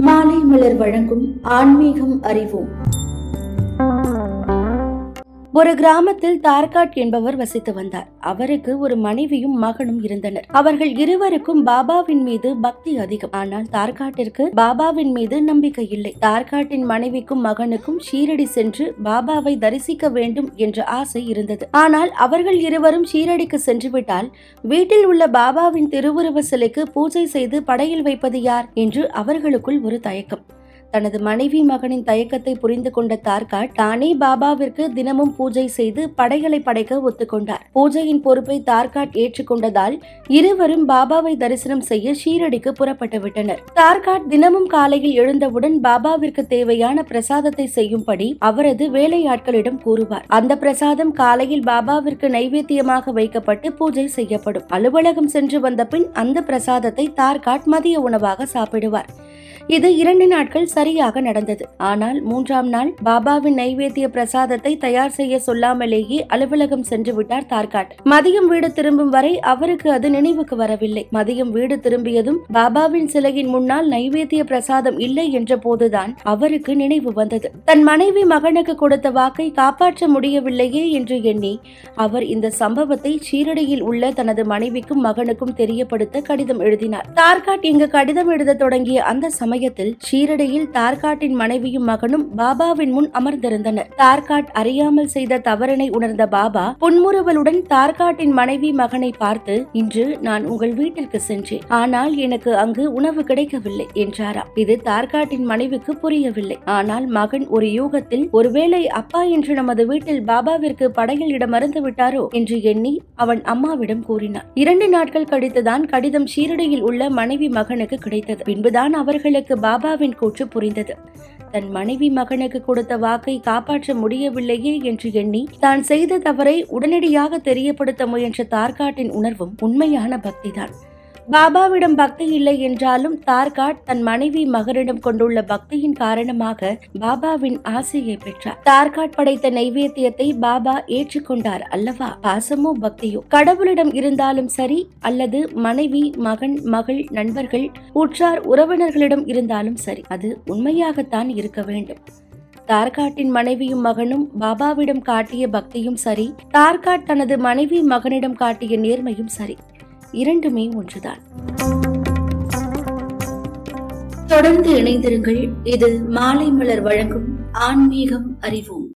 மாலை மலர் வழங்கும் ஆன்மீகம் அறிவோம். ஒரு கிராமத்தில் தார்காட் என்பவர் வசித்து வந்தார். அவருக்கு ஒரு மனைவியும் மகனும் இருந்தனர். அவர்கள் இருவருக்கும் பாபாவின் மீது பக்தி அதிகம். ஆனால் தார்காட்டிற்கு பாபாவின் மீது நம்பிக்கை இல்லை. தார்காட்டின் மனைவிக்கும் மகனுக்கும் ஷீரடி சென்று பாபாவை தரிசிக்க வேண்டும் என்ற ஆசை இருந்தது. ஆனால் அவர்கள் இருவரும் ஷீரடிக்கு சென்றுவிட்டால் வீட்டில் உள்ள பாபாவின் திருவுருவ சிலைக்கு பூஜை செய்து படையில் வைப்பது யார்? என்று அவர்களுக்குள் ஒரு தயக்கம். தனது மனைவி மகனின் தயக்கத்தை புரிந்து கொண்ட தார்காட் தானே பாபாவிற்கு தினமும் பூஜை செய்து படைகளை படைக்க ஒத்துக்கொண்டார். பூஜையின் பொறுப்பை தார்காட் ஏற்றுக்கொண்டதால் இருவரும் பாபாவை தரிசனம் செய்ய ஷீரடிக்கு புறப்பட்டு விட்டனர். தார்காட் தினமும் காலையில் எழுந்தவுடன் பாபாவிற்கு தேவையான பிரசாதத்தை செய்யும்படி அவரது வேலையாட்களிடம் கூறுவார். அந்த பிரசாதம் காலையில் பாபாவிற்கு நைவேத்தியமாக வைக்கப்பட்டு பூஜை செய்யப்படும். அலுவலகம் சென்று வந்த பின் அந்த பிரசாதத்தை தார்காட் மதிய உணவாக சாப்பிடுவார். இது இரண்டு நாட்கள் சரியாக நடந்தது. ஆனால் மூன்றாம் நாள் பாபாவின் நைவேத்திய பிரசாதத்தை தயார் செய்ய சொல்லாமலேயே அலுவலகம் சென்று விட்டார் தார்காட். மதியம் வீடு திரும்பும் வரை அவருக்கு அது நினைவுக்கு வரவில்லை. மதியம் வீடு திரும்பியதும் பாபாவின் சிலையின் முன்னால் நைவேத்திய பிரசாதம் இல்லை என்ற போதுதான் அவருக்கு நினைவு வந்தது. தன் மனைவி மகனுக்கு கொடுத்த வாக்கை காப்பாற்ற முடியவில்லையே என்று எண்ணி அவர் இந்த சம்பவத்தை சீரடியில் உள்ள தனது மனைவிக்கும் மகனுக்கும் தெரியப்படுத்த கடிதம் எழுதினார். தார்காட் இங்கு கடிதம் எழுத தொடங்கிய அந்த சமயம் சமயத்தில் ஷீரடியில் தார்காட்டின் மனைவியும் மகனும் பாபாவின் முன் அமர்ந்திருந்தனர். தார்காட் அறியாமல் செய்த தவறினை உணர்ந்த பாபா புன்முறுவலுடன் தார்காட்டின் மனைவி மகனை பார்த்து இன்று நான் உங்கள் வீட்டிற்கு சென்றேன். ஆனால் எனக்கு அங்கு உணவு கிடைக்கவில்லை என்றாராம். இது தார்காட்டின் மனைவிக்கு புரியவில்லை. ஆனால் மகன் ஒரு யூகத்தில் ஒருவேளை அப்பா என்று நமது வீட்டில் பாபாவிற்கு படையில் இடம் மறந்து விட்டாரோ? என்று எண்ணி அவன் அம்மாவிடம் கூறினான். இரண்டு நாட்கள் கழித்துதான் கடிதம் ஷீரடியில் உள்ள மனைவி மகனுக்கு கிடைத்தது. பின்புதான் அவர்களுக்கு பாபாவின் கூற்று புரிந்தது. தன் மனைவி மகனுக்கு கொடுத்த வாக்கை காப்பாற்ற முடியவில்லையே என்று எண்ணி தான் செய்த தவறை உடனடியாக தெரியப்படுத்த முயன்ற தார்காட்டின் உணர்வும் உண்மையான பக்திதான். பாபாவிடம் பக்தி இல்லை என்றாலும் தார்காட் தன் மனைவி மகனிடம் கொண்டுள்ள பக்தியின் காரணமாக பாபாவின் ஆசையை பெற்றார். தார்காட் படைத்த நைவேத்தியத்தை பாபா ஏற்றுக்கொண்டார் அல்லவா? பாசமோ பக்தியோ? கடவுளிடம் இருந்தாலும் சரி அல்லது மனைவி மகன் மகள் நண்பர்கள் உற்றார் உறவினர்களிடம் இருந்தாலும் சரி அது உண்மையாகத்தான் இருக்க வேண்டும். தார்காட்டின் மனைவியும் மகனும் பாபாவிடம் காட்டிய பக்தியும் சரி தார்காட் தனது மனைவி மகனிடம் காட்டிய நேர்மையும் சரி. இரண்டுமே ஒன்றுதான். தொடர்ந்து இணைந்திருங்கள். இது மாலை மலர் வழங்கும் ஆன்மீகம் அறிவோம்.